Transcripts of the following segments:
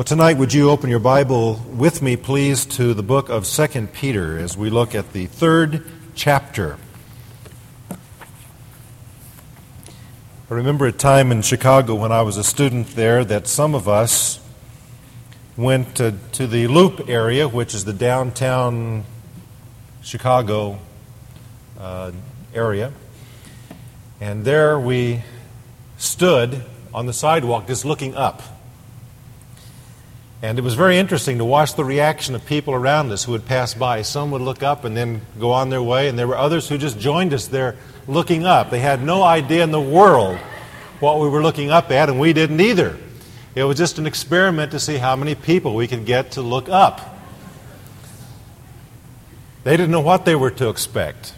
Well, tonight, would you open your Bible with me, please, to the book of 2 Peter as we look at the third chapter. I remember a time in Chicago when I was a student there that some of us went to, to the Loop area, which is the downtown Chicago uh, area. And there we stood on the sidewalk just looking up. And it was very interesting to watch the reaction of people around us who would pass by. Some would look up and then go on their way, and there were others who just joined us there looking up. They had no idea in the world what we were looking up at, and we didn't either. It was just an experiment to see how many people we could get to look up. They didn't know what they were to expect.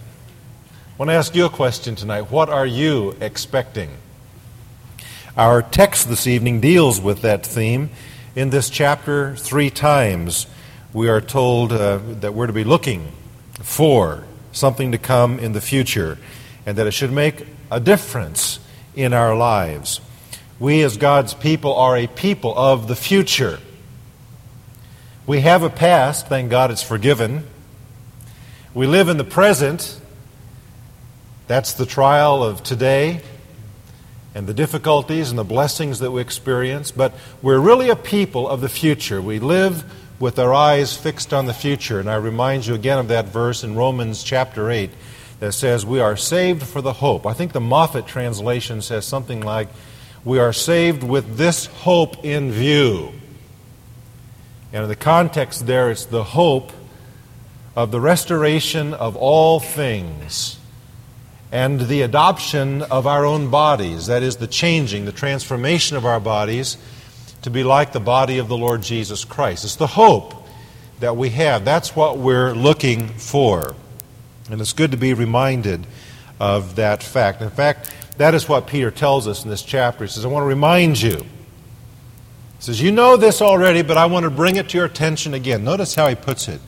I want to ask you a question tonight. What are you expecting? Our text this evening deals with that theme. In this chapter, three times we are told uh, that we're to be looking for something to come in the future and that it should make a difference in our lives. We, as God's people, are a people of the future. We have a past, thank God it's forgiven. We live in the present. That's the trial of today and the difficulties and the blessings that we experience, but we're really a people of the future. We live with our eyes fixed on the future. And I remind you again of that verse in Romans chapter 8 that says, We are saved for the hope. I think the Moffatt translation says something like, We are saved with this hope in view. And in the context there, it's the hope of the restoration of all things and the adoption of our own bodies, that is, the changing, the transformation of our bodies to be like the body of the Lord Jesus Christ. It's the hope that we have. That's what we're looking for. And it's good to be reminded of that fact. In fact, that is what Peter tells us in this chapter. He says, I want to remind you. He says, You know this already, but I want to bring it to your attention again. Notice how he puts it.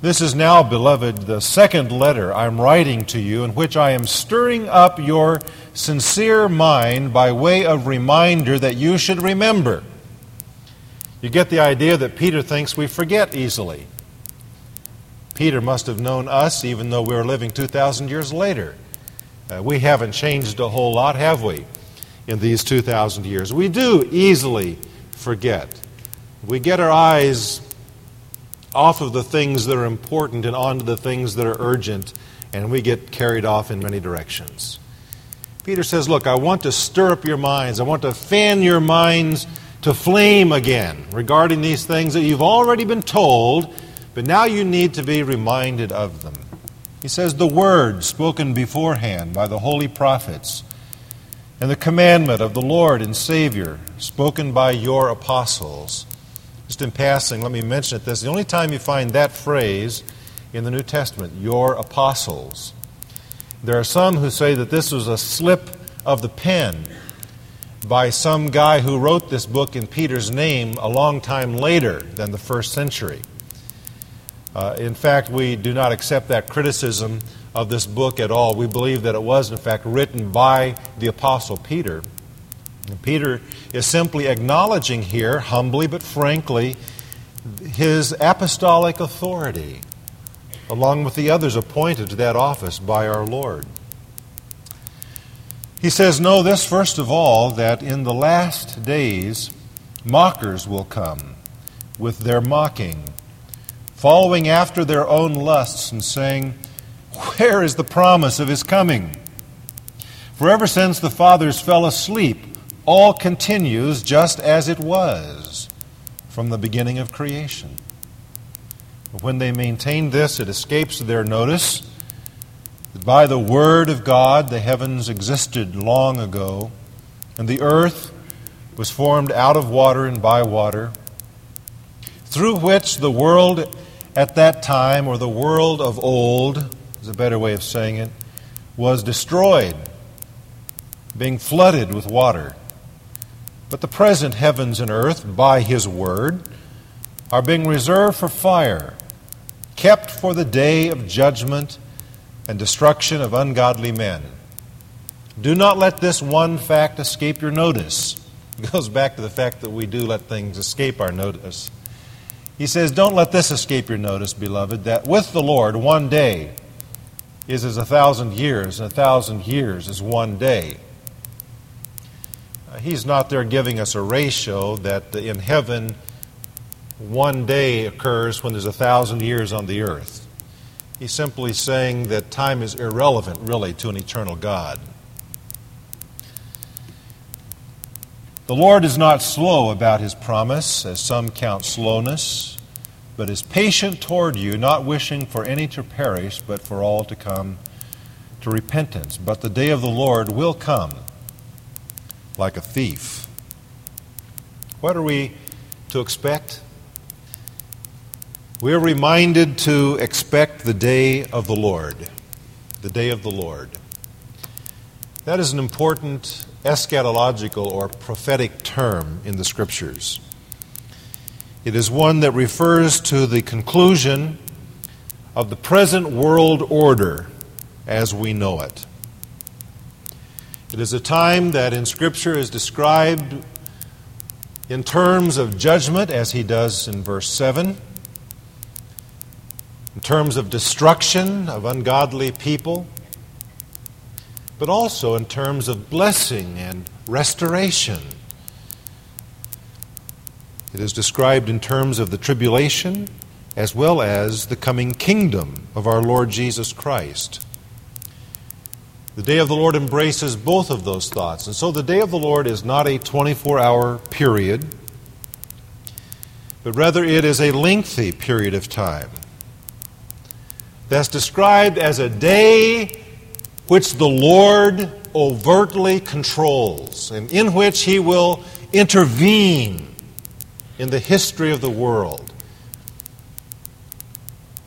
This is now, beloved, the second letter I'm writing to you, in which I am stirring up your sincere mind by way of reminder that you should remember. You get the idea that Peter thinks we forget easily. Peter must have known us even though we were living 2,000 years later. Uh, we haven't changed a whole lot, have we, in these 2,000 years? We do easily forget. We get our eyes off of the things that are important and onto the things that are urgent, and we get carried off in many directions. Peter says, Look, I want to stir up your minds. I want to fan your minds to flame again regarding these things that you've already been told, but now you need to be reminded of them. He says, The word spoken beforehand by the holy prophets, and the commandment of the Lord and Savior spoken by your apostles just in passing, let me mention it. This the only time you find that phrase in the New Testament, your apostles. There are some who say that this was a slip of the pen by some guy who wrote this book in Peter's name a long time later than the first century. Uh, in fact, we do not accept that criticism of this book at all. We believe that it was, in fact, written by the Apostle Peter. Peter is simply acknowledging here, humbly but frankly, his apostolic authority, along with the others appointed to that office by our Lord. He says, Know this, first of all, that in the last days mockers will come with their mocking, following after their own lusts and saying, Where is the promise of his coming? For ever since the fathers fell asleep, all continues just as it was from the beginning of creation. But when they maintain this, it escapes their notice that by the Word of God the heavens existed long ago, and the earth was formed out of water and by water, through which the world at that time, or the world of old, is a better way of saying it, was destroyed, being flooded with water. But the present heavens and earth, by His word, are being reserved for fire, kept for the day of judgment and destruction of ungodly men. Do not let this one fact escape your notice It goes back to the fact that we do let things escape our notice. He says, Don't let this escape your notice, beloved, that with the Lord one day is as a thousand years, and a thousand years is one day. He's not there giving us a ratio that in heaven one day occurs when there's a thousand years on the earth. He's simply saying that time is irrelevant, really, to an eternal God. The Lord is not slow about his promise, as some count slowness, but is patient toward you, not wishing for any to perish, but for all to come to repentance. But the day of the Lord will come like a thief. What are we to expect? We are reminded to expect the day of the Lord. The day of the Lord. That is an important eschatological or prophetic term in the Scriptures. It is one that refers to the conclusion of the present world order as we know it. It is a time that in Scripture is described in terms of judgment, as he does in verse 7, in terms of destruction of ungodly people, but also in terms of blessing and restoration. It is described in terms of the tribulation as well as the coming kingdom of our Lord Jesus Christ. The day of the Lord embraces both of those thoughts. And so the day of the Lord is not a 24 hour period, but rather it is a lengthy period of time that's described as a day which the Lord overtly controls and in which He will intervene in the history of the world.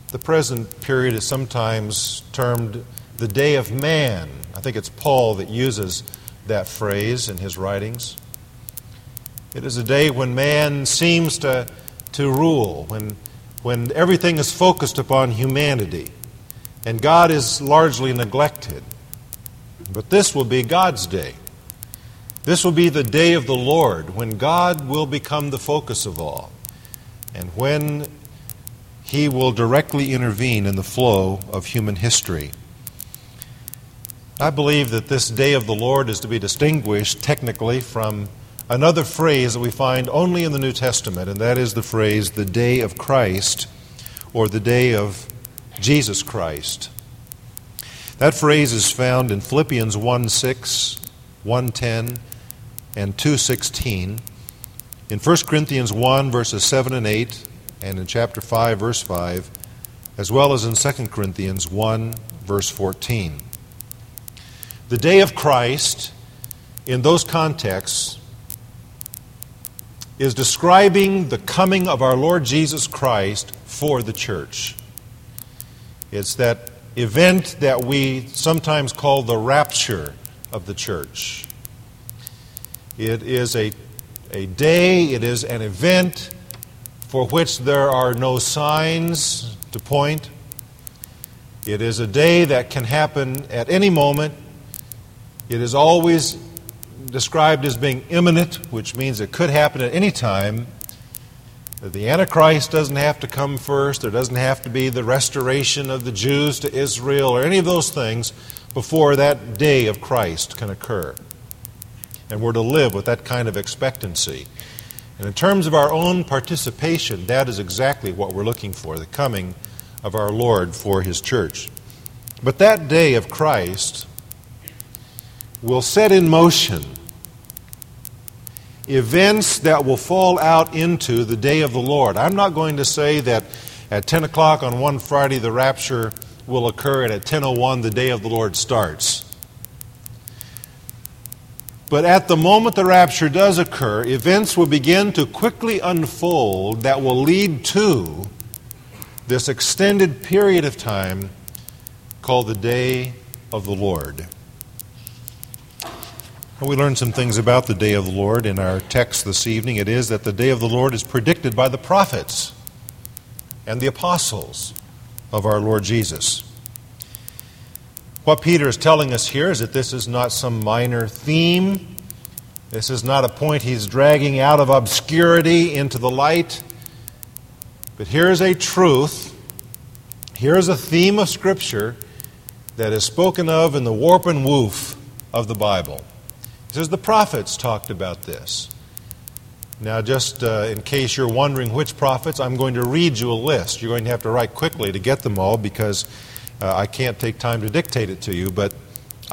The present period is sometimes termed the day of man. I think it's Paul that uses that phrase in his writings. It is a day when man seems to, to rule, when, when everything is focused upon humanity, and God is largely neglected. But this will be God's day. This will be the day of the Lord when God will become the focus of all and when He will directly intervene in the flow of human history. I believe that this day of the Lord is to be distinguished technically from another phrase that we find only in the New Testament, and that is the phrase the day of Christ or the day of Jesus Christ. That phrase is found in Philippians 1 6, 110, and 216, in 1 Corinthians 1, verses 7 and 8, and in chapter 5, verse 5, as well as in 2 Corinthians 1, verse 14. The day of Christ, in those contexts, is describing the coming of our Lord Jesus Christ for the church. It's that event that we sometimes call the rapture of the church. It is a, a day, it is an event for which there are no signs to point. It is a day that can happen at any moment. It is always described as being imminent, which means it could happen at any time. The Antichrist doesn't have to come first. There doesn't have to be the restoration of the Jews to Israel or any of those things before that day of Christ can occur. And we're to live with that kind of expectancy. And in terms of our own participation, that is exactly what we're looking for the coming of our Lord for His church. But that day of Christ will set in motion events that will fall out into the day of the Lord. I'm not going to say that at 10 o'clock on one Friday the rapture will occur and at 10.01 the day of the Lord starts. But at the moment the rapture does occur, events will begin to quickly unfold that will lead to this extended period of time called the day of the Lord. And we learned some things about the day of the Lord in our text this evening. It is that the day of the Lord is predicted by the prophets and the apostles of our Lord Jesus. What Peter is telling us here is that this is not some minor theme This is not a point he's dragging out of obscurity into the light. But here is a truth, here is a theme of Scripture that is spoken of in the warp and woof of the Bible. He says the prophets talked about this. Now, just uh, in case you're wondering which prophets, I'm going to read you a list. You're going to have to write quickly to get them all because uh, I can't take time to dictate it to you. But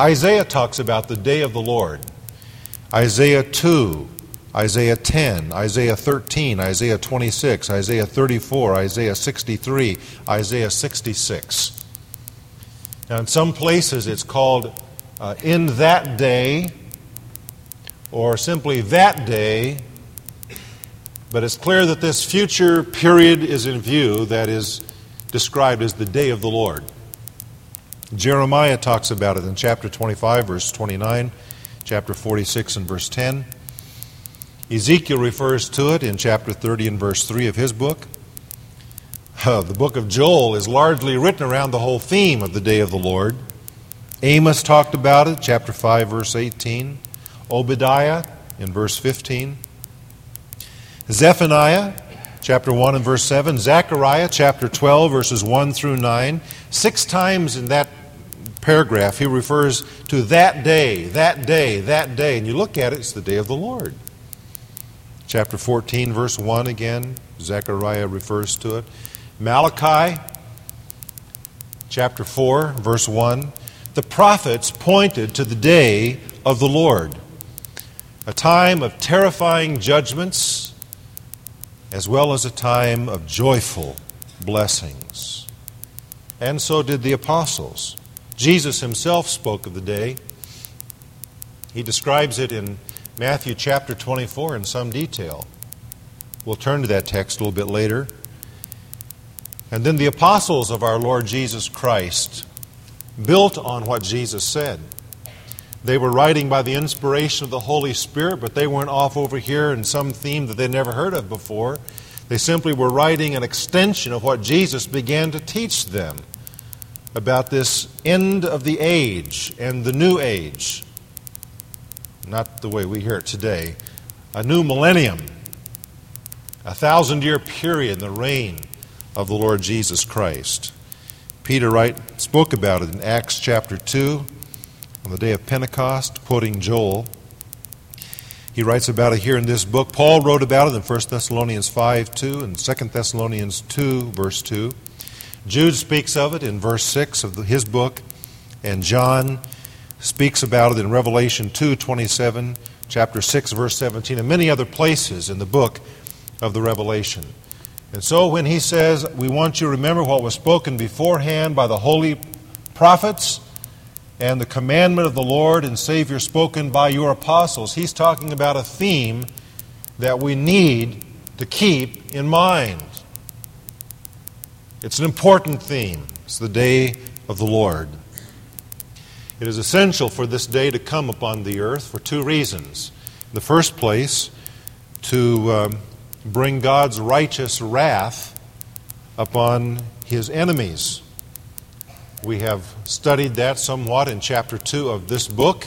Isaiah talks about the day of the Lord. Isaiah 2, Isaiah 10, Isaiah 13, Isaiah 26, Isaiah 34, Isaiah 63, Isaiah 66. Now, in some places it's called uh, in that day or simply that day, but it's clear that this future period is in view that is described as the day of the Lord. Jeremiah talks about it in chapter 25, verse 29, chapter 46, and verse 10. Ezekiel refers to it in chapter 30 and verse 3 of his book. Uh, the book of Joel is largely written around the whole theme of the day of the Lord. Amos talked about it, chapter 5, verse 18. Obadiah in verse 15. Zephaniah, chapter 1 and verse 7. Zechariah, chapter 12, verses 1 through 9. Six times in that paragraph, he refers to that day, that day, that day. And you look at it, it's the day of the Lord. Chapter 14, verse 1 again, Zechariah refers to it. Malachi, chapter 4, verse 1. The prophets pointed to the day of the Lord, a time of terrifying judgments as well as a time of joyful blessings. And so did the apostles. Jesus himself spoke of the day. He describes it in Matthew chapter 24 in some detail. We'll turn to that text a little bit later. And then the apostles of our Lord Jesus Christ built on what Jesus said. They were writing by the inspiration of the Holy Spirit, but they weren't off over here in some theme that they'd never heard of before. They simply were writing an extension of what Jesus began to teach them about this end of the age and the new age not the way we hear it today, a new millennium, a thousand year period in the reign of the Lord Jesus Christ. Peter Wright spoke about it in Acts chapter 2 on the day of Pentecost, quoting Joel. He writes about it here in this book. Paul wrote about it in 1 Thessalonians 5 2 and 2 Thessalonians 2, verse 2. Jude speaks of it in verse 6 of his book, and John speaks about it in Revelation 2 27, chapter 6, verse 17, and many other places in the book of the Revelation. And so when he says, We want you to remember what was spoken beforehand by the holy prophets and the commandment of the Lord and Savior spoken by your apostles, he's talking about a theme that we need to keep in mind. It's an important theme. It's the day of the Lord. It is essential for this day to come upon the earth for two reasons. In the first place, to um, bring God's righteous wrath upon his enemies. We have studied that somewhat in chapter 2 of this book.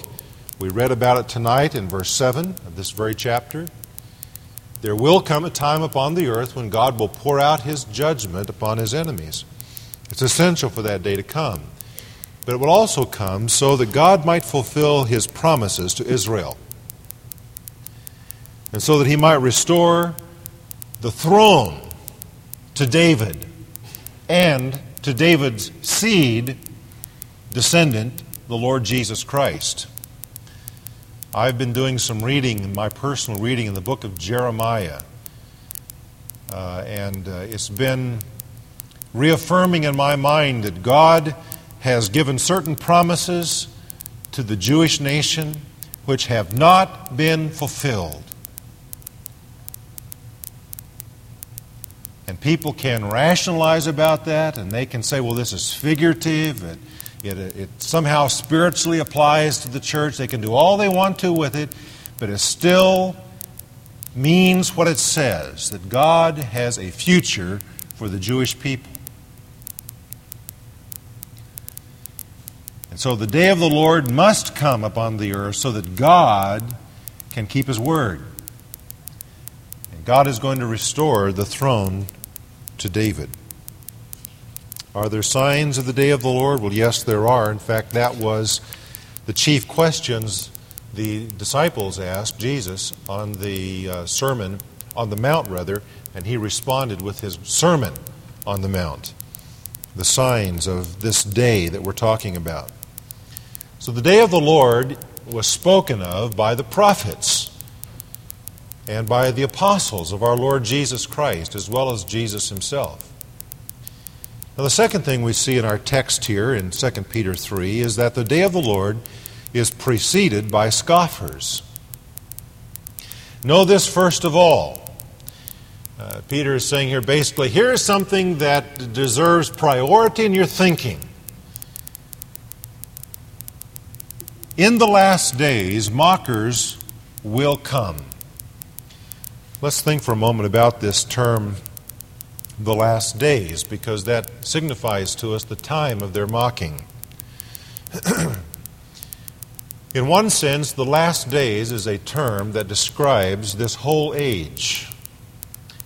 We read about it tonight in verse 7 of this very chapter. There will come a time upon the earth when God will pour out his judgment upon his enemies. It's essential for that day to come but it will also come so that God might fulfill his promises to Israel. And so that he might restore the throne to David and to David's seed, descendant, the Lord Jesus Christ. I've been doing some reading, my personal reading, in the book of Jeremiah. Uh, and uh, it's been reaffirming in my mind that God has given certain promises to the Jewish nation which have not been fulfilled. And people can rationalize about that, and they can say, well, this is figurative. It, it, it, somehow spiritually applies to the church. They can do all they want to with it, but it still means what it says that God has a future for the Jewish people. And so the day of the Lord must come upon the earth so that God can keep his word. And God is going to restore the throne to David. Are there signs of the day of the Lord? Well, yes, there are. In fact, that was the chief questions the disciples asked Jesus on the uh, sermon, on the Mount, rather, and he responded with his sermon on the Mount. The signs of this day that we're talking about. So, the day of the Lord was spoken of by the prophets and by the apostles of our Lord Jesus Christ, as well as Jesus himself. Now, the second thing we see in our text here in 2 Peter 3 is that the day of the Lord is preceded by scoffers. Know this first of all. Uh, Peter is saying here basically here's something that deserves priority in your thinking. In the last days, mockers will come. Let's think for a moment about this term the last days, because that signifies to us the time of their mocking. In one sense, the last days is a term that describes this whole age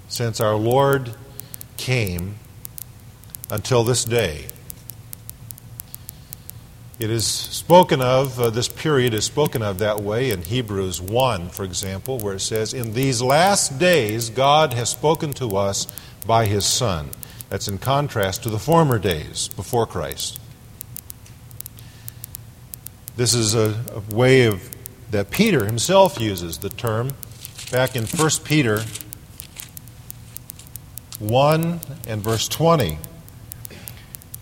since our Lord came until this day. It is spoken of, uh, this period is spoken of that way in Hebrews 1, for example, where it says, In these last days, God has spoken to us by his Son. That's in contrast to the former days before Christ. This is a, a way of that Peter himself uses the term back in 1 Peter 1 and verse 20.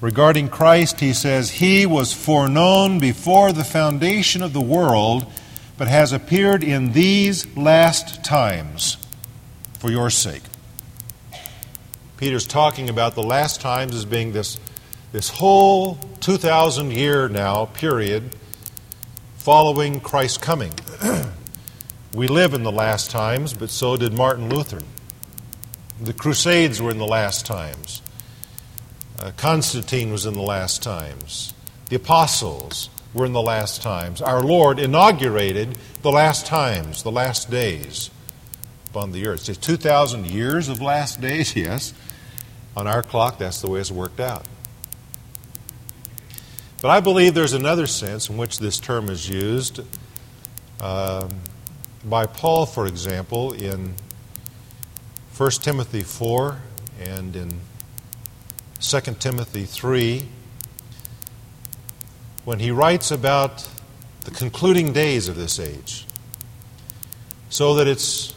Regarding Christ, he says, He was foreknown before the foundation of the world, but has appeared in these last times for your sake. Peter's talking about the last times as being this, this whole 2,000 year now period following Christ's coming. we live in the last times, but so did Martin Luther. The Crusades were in the last times. Uh, Constantine was in the last times. The apostles were in the last times. Our Lord inaugurated the last times, the last days upon the earth. It's 2,000 years of last days, yes. On our clock, that's the way it's worked out. But I believe there's another sense in which this term is used um, by Paul, for example, in 1 Timothy 4 and in 2 Timothy 3 when he writes about the concluding days of this age. So that it's,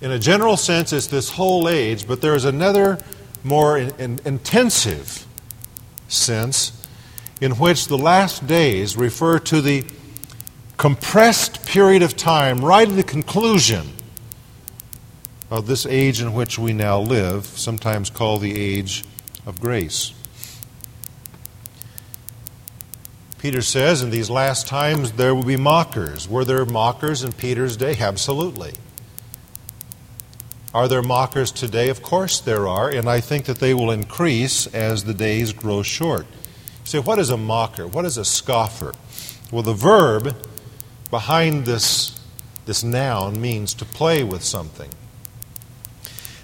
in a general sense, it's this whole age, but there's another more in, in, intensive sense in which the last days refer to the compressed period of time right at the conclusion of this age in which we now live, sometimes called the age of grace. Peter says in these last times there will be mockers. Were there mockers in Peter's day? Absolutely. Are there mockers today? Of course there are, and I think that they will increase as the days grow short. say, what is a mocker? What is a scoffer? Well, the verb behind this, this noun means to play with something.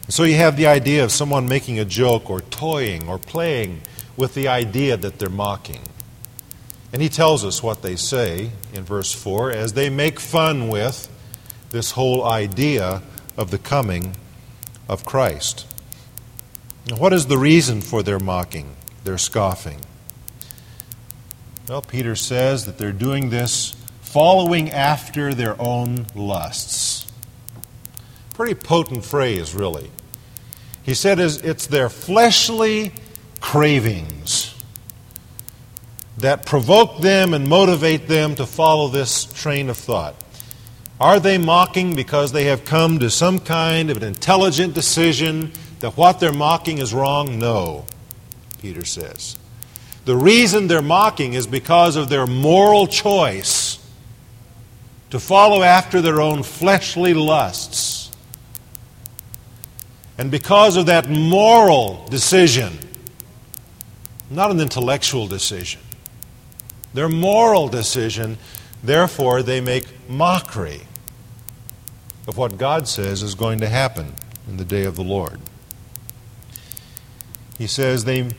And so you have the idea of someone making a joke or toying or playing with the idea that they're mocking. And he tells us what they say in verse 4 as they make fun with this whole idea of the coming of Christ. Now, what is the reason for their mocking, their scoffing? Well, Peter says that they're doing this following after their own lusts. Pretty potent phrase, really. He said it's their fleshly cravings that provoke them and motivate them to follow this train of thought. Are they mocking because they have come to some kind of an intelligent decision that what they're mocking is wrong? No, Peter says. The reason they're mocking is because of their moral choice to follow after their own fleshly lusts. And because of that moral decision, not an intellectual decision, their moral decision, therefore they make mockery of what God says is going to happen in the day of the Lord. He says they,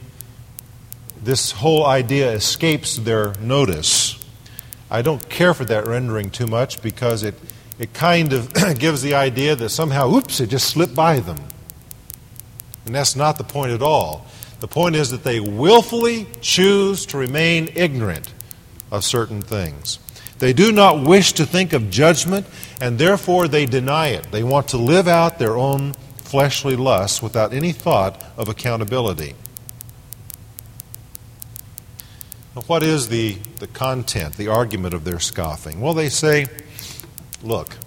this whole idea escapes their notice. I don't care for that rendering too much because it, it kind of gives the idea that somehow, oops, it just slipped by them. And that's not the point at all. The point is that they willfully choose to remain ignorant of certain things. They do not wish to think of judgment, and therefore they deny it. They want to live out their own fleshly lusts without any thought of accountability. Now, what is the, the content, the argument of their scoffing? Well, they say, look,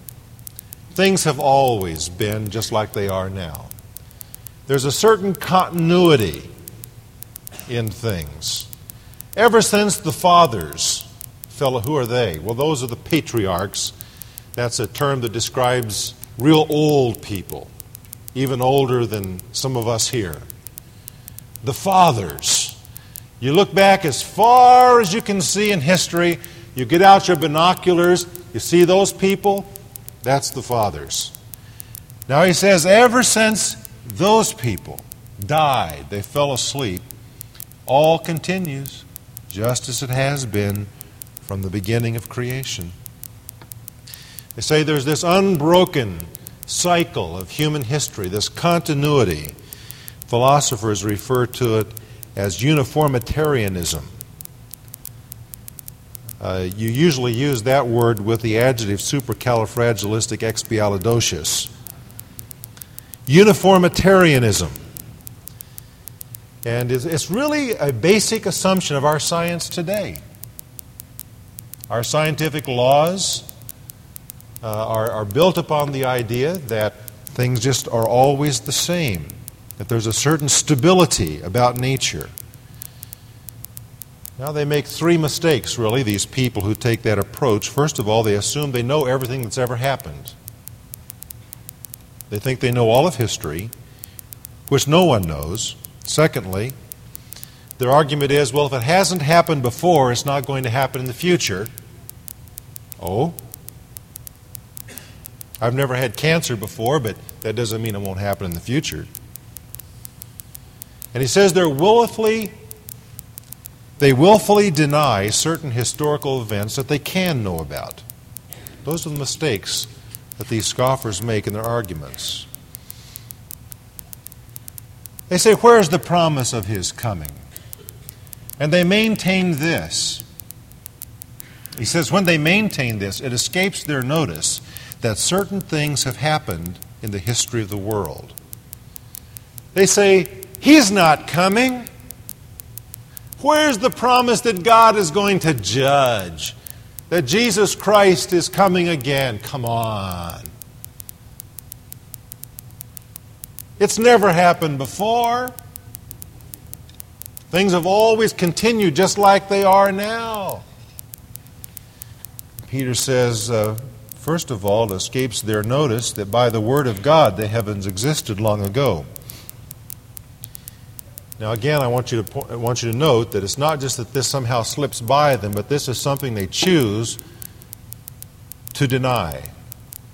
things have always been just like they are now. There's a certain continuity in things. Ever since the fathers, fellow, who are they? Well, those are the patriarchs. That's a term that describes real old people, even older than some of us here. The fathers. You look back as far as you can see in history, you get out your binoculars, you see those people, that's the fathers. Now he says, ever since those people died, they fell asleep, all continues just as it has been from the beginning of creation. They say there's this unbroken cycle of human history, this continuity. Philosophers refer to it as uniformitarianism. Uh, you usually use that word with the adjective supercalifragilisticexpialidocious. Uniformitarianism. And it's really a basic assumption of our science today. Our scientific laws uh, are, are built upon the idea that things just are always the same, that there's a certain stability about nature. Now, they make three mistakes, really, these people who take that approach. First of all, they assume they know everything that's ever happened. They think they know all of history, which no one knows. Secondly, their argument is well, if it hasn't happened before, it's not going to happen in the future. Oh? I've never had cancer before, but that doesn't mean it won't happen in the future. And he says they're willfully they willfully deny certain historical events that they can know about. Those are the mistakes that these scoffers make in their arguments. They say, Where's the promise of his coming? And they maintain this. He says, When they maintain this, it escapes their notice that certain things have happened in the history of the world. They say, He's not coming. Where's the promise that God is going to judge? That Jesus Christ is coming again? Come on. It's never happened before. Things have always continued just like they are now. Peter says, uh, first of all, it escapes their notice that by the Word of God the heavens existed long ago. Now, again, I want you, to, I want you to note that it's not just that this somehow slips by them, but this is something they choose to deny.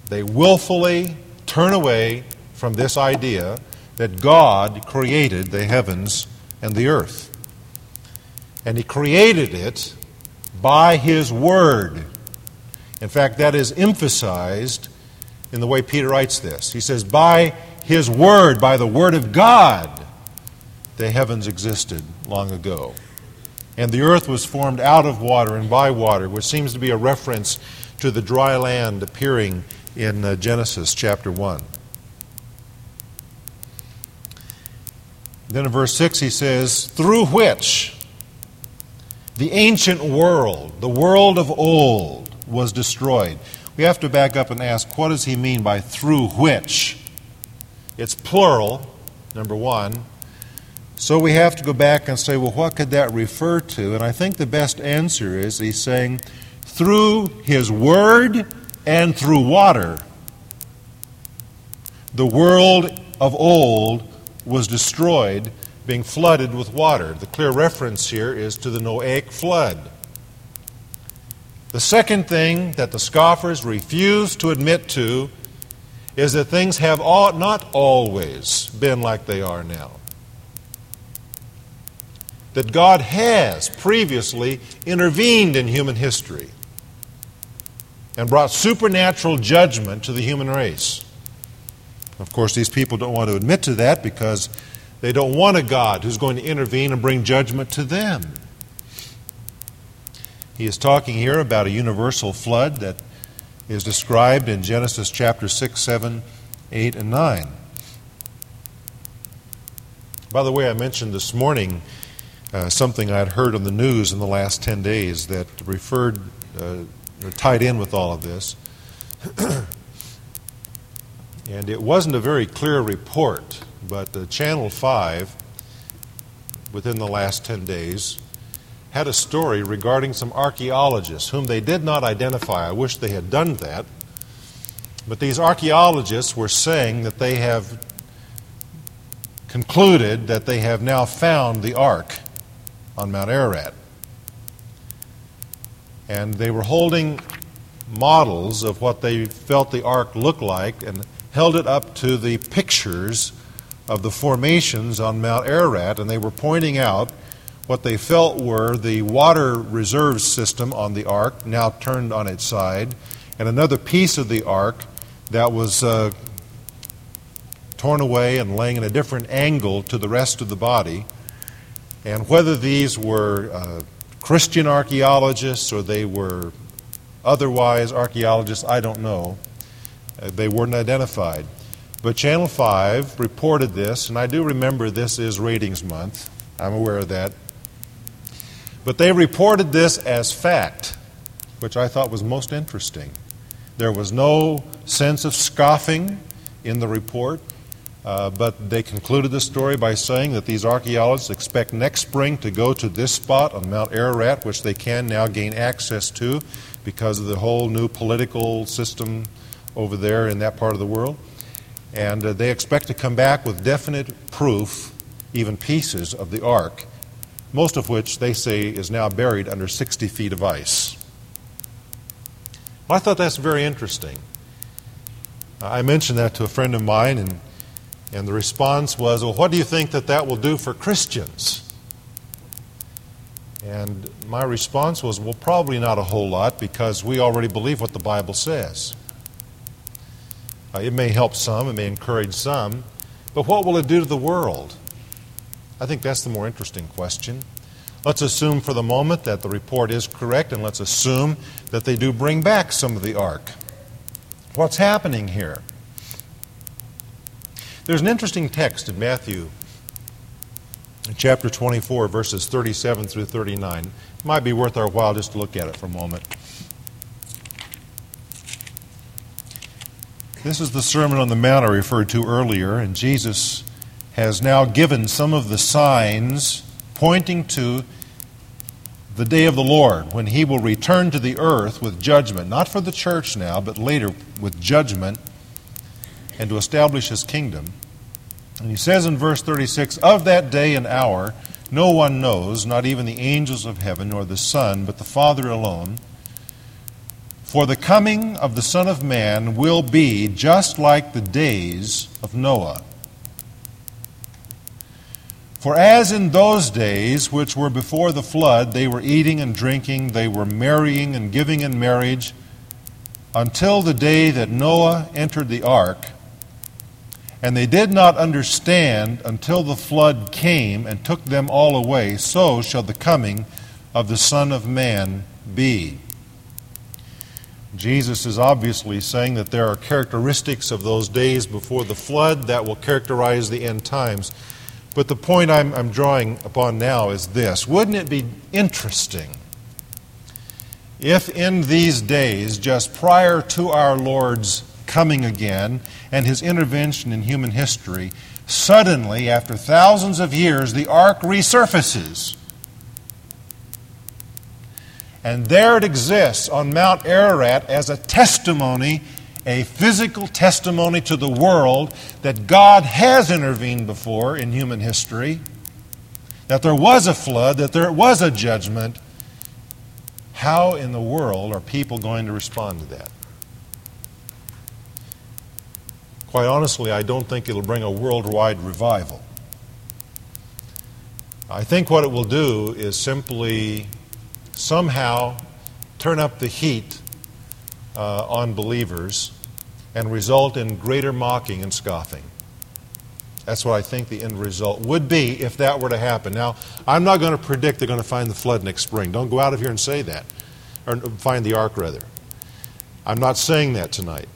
They willfully turn away from this idea that God created the heavens and the earth. And He created it by His Word. In fact, that is emphasized in the way Peter writes this. He says, By His Word, by the Word of God, the heavens existed long ago. And the earth was formed out of water and by water, which seems to be a reference to the dry land appearing in uh, Genesis chapter 1. Then in verse 6 he says, through which the ancient world, the world of old, was destroyed. We have to back up and ask, what does he mean by through which? It's plural, number one. So we have to go back and say, well, what could that refer to? And I think the best answer is he's saying, through his word and through water, the world of old was destroyed, being flooded with water. The clear reference here is to the Noahic flood. The second thing that the scoffers refuse to admit to is that things have all, not always been like they are now. That God has previously intervened in human history and brought supernatural judgment to the human race. Of course, these people don't want to admit to that because they don't want a God who's going to intervene and bring judgment to them. He is talking here about a universal flood that is described in Genesis chapter 6, 7, 8, and 9. By the way, I mentioned this morning uh, something I had heard on the news in the last 10 days that referred, uh, tied in with all of this. and it wasn't a very clear report, but the Channel 5, within the last 10 days, had a story regarding some archaeologists whom they did not identify. I wish they had done that. But these archaeologists were saying that they have concluded that they have now found the ark on Mount Ararat. And they were holding models of what they felt the ark looked like and held it up to the pictures of the formations on Mount Ararat, and they were pointing out what they felt were the water reserve system on the ark, now turned on its side, and another piece of the ark that was uh, torn away and laying in a different angle to the rest of the body. And whether these were uh, Christian archaeologists or they were otherwise archaeologists, I don't know. Uh, they weren't identified. But Channel 5 reported this, and I do remember this is ratings month. I'm aware of that. But they reported this as fact, which I thought was most interesting. There was no sense of scoffing in the report, uh, but they concluded the story by saying that these archaeologists expect next spring to go to this spot on Mount Ararat, which they can now gain access to because of the whole new political system over there in that part of the world. And uh, they expect to come back with definite proof, even pieces of the ark, most of which they say is now buried under 60 feet of ice. Well, I thought that's very interesting. I mentioned that to a friend of mine, and, and the response was, Well, what do you think that that will do for Christians? And my response was, Well, probably not a whole lot because we already believe what the Bible says. Uh, it may help some, it may encourage some, but what will it do to the world? I think that's the more interesting question. Let's assume for the moment that the report is correct, and let's assume that they do bring back some of the ark. What's happening here? There's an interesting text in Matthew chapter 24, verses 37 through 39. It might be worth our while just to look at it for a moment. This is the Sermon on the Mount I referred to earlier, and Jesus has now given some of the signs pointing to the day of the Lord when he will return to the earth with judgment, not for the church now, but later with judgment and to establish his kingdom. And he says in verse 36 Of that day and hour no one knows, not even the angels of heaven, nor the Son, but the Father alone. For the coming of the Son of Man will be just like the days of Noah. For as in those days which were before the flood, they were eating and drinking, they were marrying and giving in marriage, until the day that Noah entered the ark, and they did not understand until the flood came and took them all away, so shall the coming of the Son of Man be. Jesus is obviously saying that there are characteristics of those days before the flood that will characterize the end times. But the point I'm, I'm drawing upon now is this Wouldn't it be interesting if in these days, just prior to our Lord's coming again and his intervention in human history, suddenly, after thousands of years, the ark resurfaces? And there it exists on Mount Ararat as a testimony a physical testimony to the world that God has intervened before in human history, that there was a flood, that there was a judgment. How in the world are people going to respond to that? Quite honestly, I don't think it'll bring a worldwide revival. I think what it will do is simply somehow turn up the heat uh, on believers and result in greater mocking and scoffing. That's what I think the end result would be if that were to happen. Now, I'm not going to predict they're going to find the flood next spring. Don't go out of here and say that. Or find the ark, rather. I'm not saying that tonight.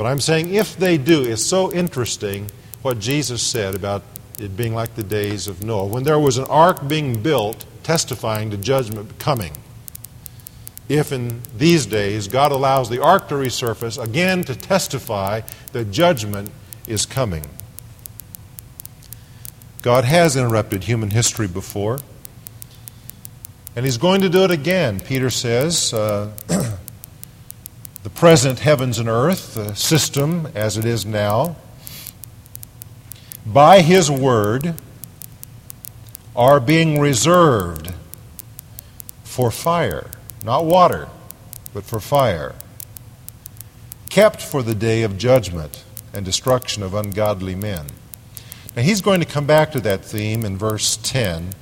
But I'm saying if they do, it's so interesting what Jesus said about it being like the days of Noah. When there was an ark being built, testifying to judgment coming. If in these days God allows the ark to resurface, again to testify that judgment is coming. God has interrupted human history before, and He's going to do it again. Peter says uh, present heavens and earth, the system as it is now, by His word, are being reserved for fire, not water, but for fire, kept for the day of judgment and destruction of ungodly men. Now, he's going to come back to that theme in verse 10,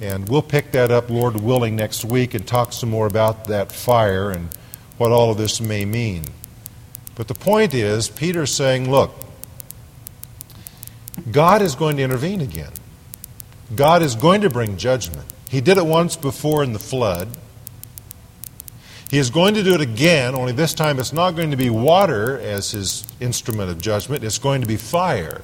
and we'll pick that up, Lord willing, next week and talk some more about that fire and what all of this may mean. But the point is, Peter's saying, look, God is going to intervene again. God is going to bring judgment. He did it once before in the flood. He is going to do it again, only this time it's not going to be water as his instrument of judgment, it's going to be fire.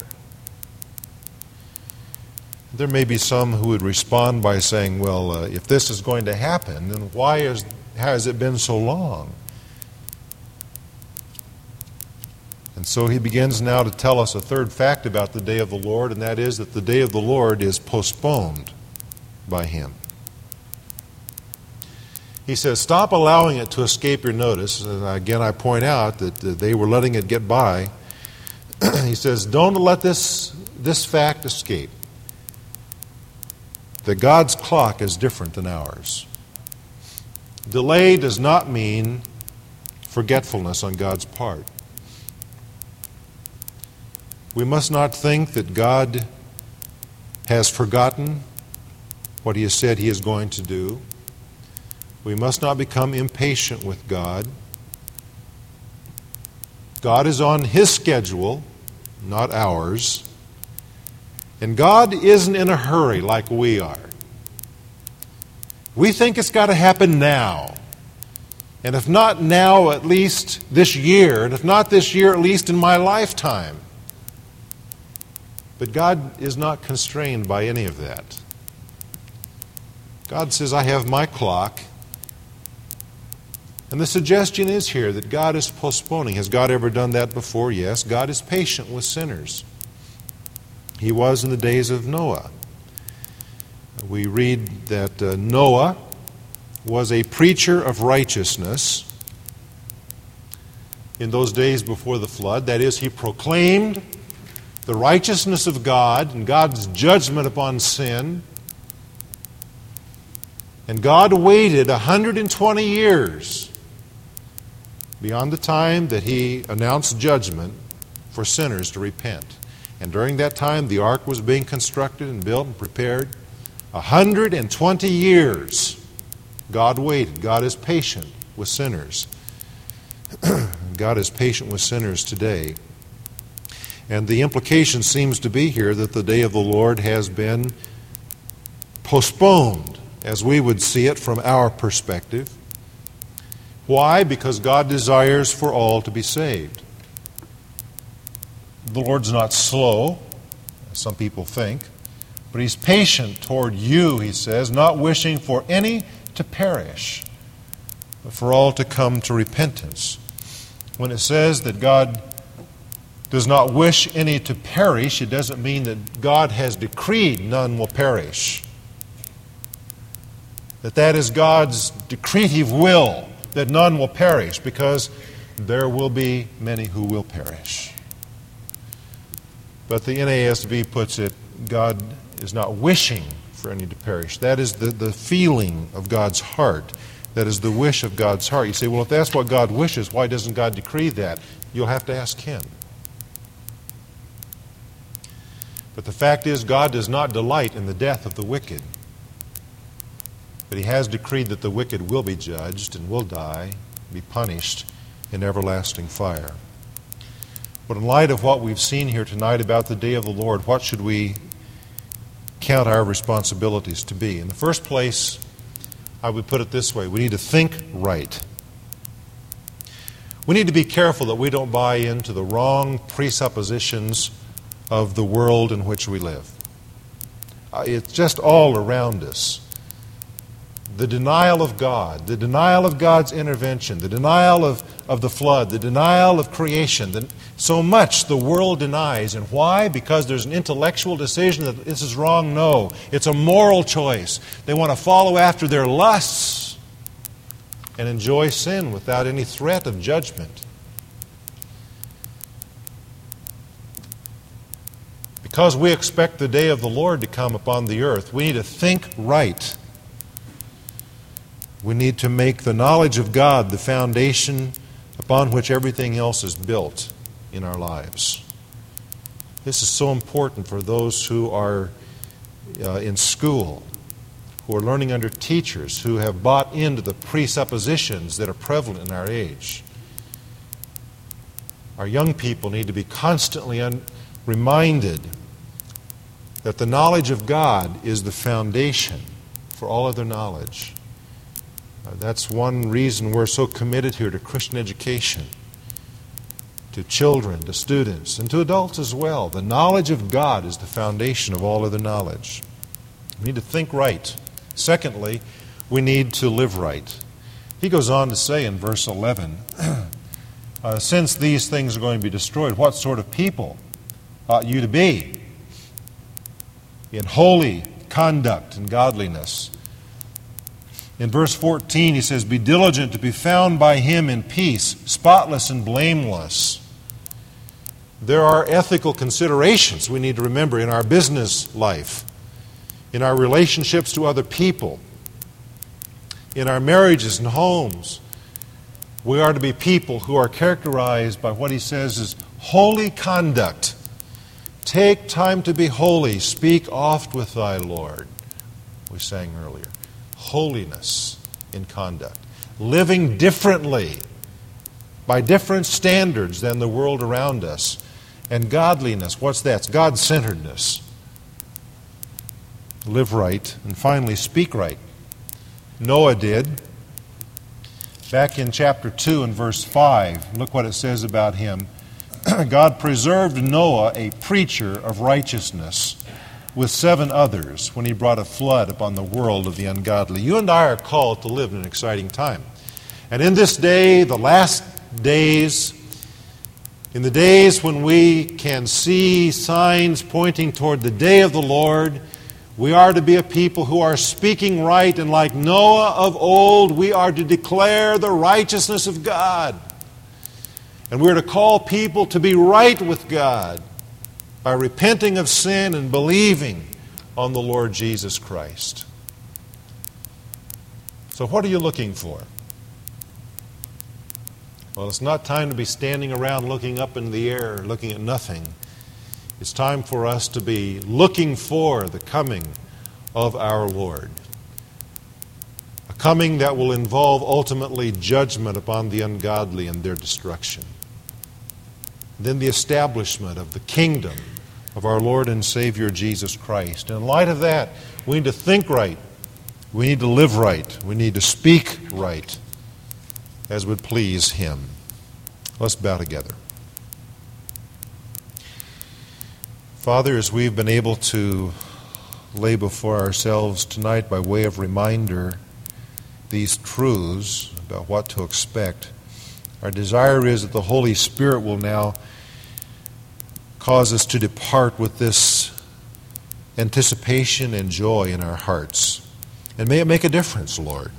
There may be some who would respond by saying, well, uh, if this is going to happen, then why is, has it been so long? And so he begins now to tell us a third fact about the day of the Lord, and that is that the day of the Lord is postponed by him. He says, Stop allowing it to escape your notice. And again, I point out that they were letting it get by. he says, Don't let this, this fact escape that God's clock is different than ours. Delay does not mean forgetfulness on God's part. We must not think that God has forgotten what He has said He is going to do. We must not become impatient with God. God is on His schedule, not ours. And God isn't in a hurry like we are. We think it's got to happen now. And if not now, at least this year. And if not this year, at least in my lifetime. But God is not constrained by any of that. God says, I have my clock. And the suggestion is here that God is postponing. Has God ever done that before? Yes. God is patient with sinners. He was in the days of Noah. We read that uh, Noah was a preacher of righteousness in those days before the flood. That is, he proclaimed the righteousness of God and God's judgment upon sin. And God waited 120 years beyond the time that He announced judgment for sinners to repent. And during that time, the ark was being constructed and built and prepared. 120 years God waited. God is patient with sinners. God is patient with sinners today. And the implication seems to be here that the day of the Lord has been postponed, as we would see it from our perspective. Why? Because God desires for all to be saved. The Lord's not slow, as some people think, but He's patient toward you, He says, not wishing for any to perish, but for all to come to repentance. When it says that God does not wish any to perish, it doesn't mean that God has decreed none will perish. That that is God's decretive will that none will perish because there will be many who will perish. But the NASB puts it God is not wishing for any to perish. That is the, the feeling of God's heart. That is the wish of God's heart. You say, well, if that's what God wishes, why doesn't God decree that? You'll have to ask Him. But the fact is, God does not delight in the death of the wicked. But He has decreed that the wicked will be judged and will die, be punished in everlasting fire. But in light of what we've seen here tonight about the day of the Lord, what should we count our responsibilities to be? In the first place, I would put it this way we need to think right. We need to be careful that we don't buy into the wrong presuppositions of the world in which we live. Uh, it's just all around us. The denial of God, the denial of God's intervention, the denial of, of the flood, the denial of creation. The, so much the world denies. And why? Because there's an intellectual decision that this is wrong? No. It's a moral choice. They want to follow after their lusts and enjoy sin without any threat of judgment. Because we expect the day of the Lord to come upon the earth, we need to think right. We need to make the knowledge of God the foundation upon which everything else is built in our lives. This is so important for those who are uh, in school, who are learning under teachers, who have bought into the presuppositions that are prevalent in our age. Our young people need to be constantly un- reminded that the knowledge of God is the foundation for all other knowledge. Uh, that's one reason we're so committed here to Christian education, to children, to students, and to adults as well. The knowledge of God is the foundation of all other knowledge. We need to think right. Secondly, we need to live right. He goes on to say in verse 11 uh, Since these things are going to be destroyed, what sort of people ought you to be? In holy conduct and godliness. In verse 14, he says, Be diligent to be found by him in peace, spotless and blameless. There are ethical considerations we need to remember in our business life, in our relationships to other people, in our marriages and homes. We are to be people who are characterized by what he says is holy conduct Take time to be holy. Speak oft with thy Lord. We sang earlier. Holiness in conduct. Living differently by different standards than the world around us. And godliness, what's that? It's God centeredness. Live right. And finally, speak right. Noah did. Back in chapter 2 and verse 5, look what it says about him. God preserved Noah, a preacher of righteousness, with seven others when he brought a flood upon the world of the ungodly. You and I are called to live in an exciting time. And in this day, the last days, in the days when we can see signs pointing toward the day of the Lord, we are to be a people who are speaking right, and like Noah of old, we are to declare the righteousness of God. And we're to call people to be right with God by repenting of sin and believing on the Lord Jesus Christ. So, what are you looking for? Well, it's not time to be standing around looking up in the air, looking at nothing. It's time for us to be looking for the coming of our Lord. A coming that will involve ultimately judgment upon the ungodly and their destruction then the establishment of the kingdom of our Lord and Savior Jesus Christ. In light of that, we need to think right. We need to live right. We need to speak right as would please Him. Let's bow together. Father, as we've been able to lay before ourselves tonight by way of reminder these truths about what to expect, our desire is that the Holy Spirit will now cause us to depart with this anticipation and joy in our hearts. And may it make a difference, Lord.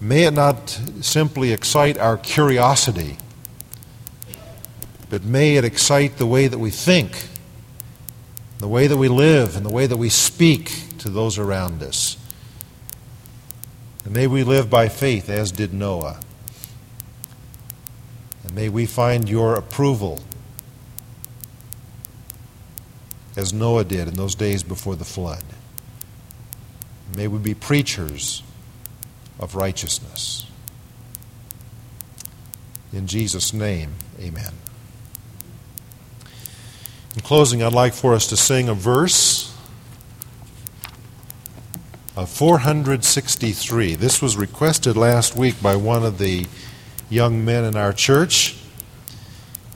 May it not simply excite our curiosity, but may it excite the way that we think, the way that we live, and the way that we speak to those around us. And may we live by faith as did Noah. May we find your approval as Noah did in those days before the flood. May we be preachers of righteousness. In Jesus' name, amen. In closing, I'd like for us to sing a verse of 463. This was requested last week by one of the young men in our church.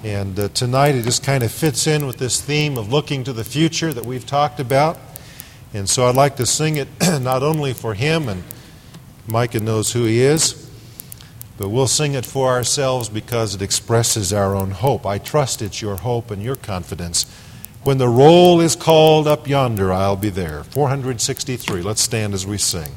And uh, tonight it just kind of fits in with this theme of looking to the future that we've talked about. And so I'd like to sing it not only for him, and Micah knows who he is, but we'll sing it for ourselves because it expresses our own hope. I trust it's your hope and your confidence. When the roll is called up yonder, I'll be there. 463. Let's stand as we sing.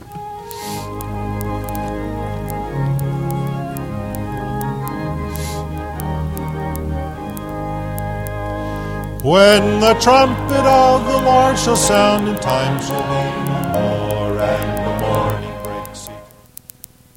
When the trumpet of the Lord shall sound, and time shall be no more.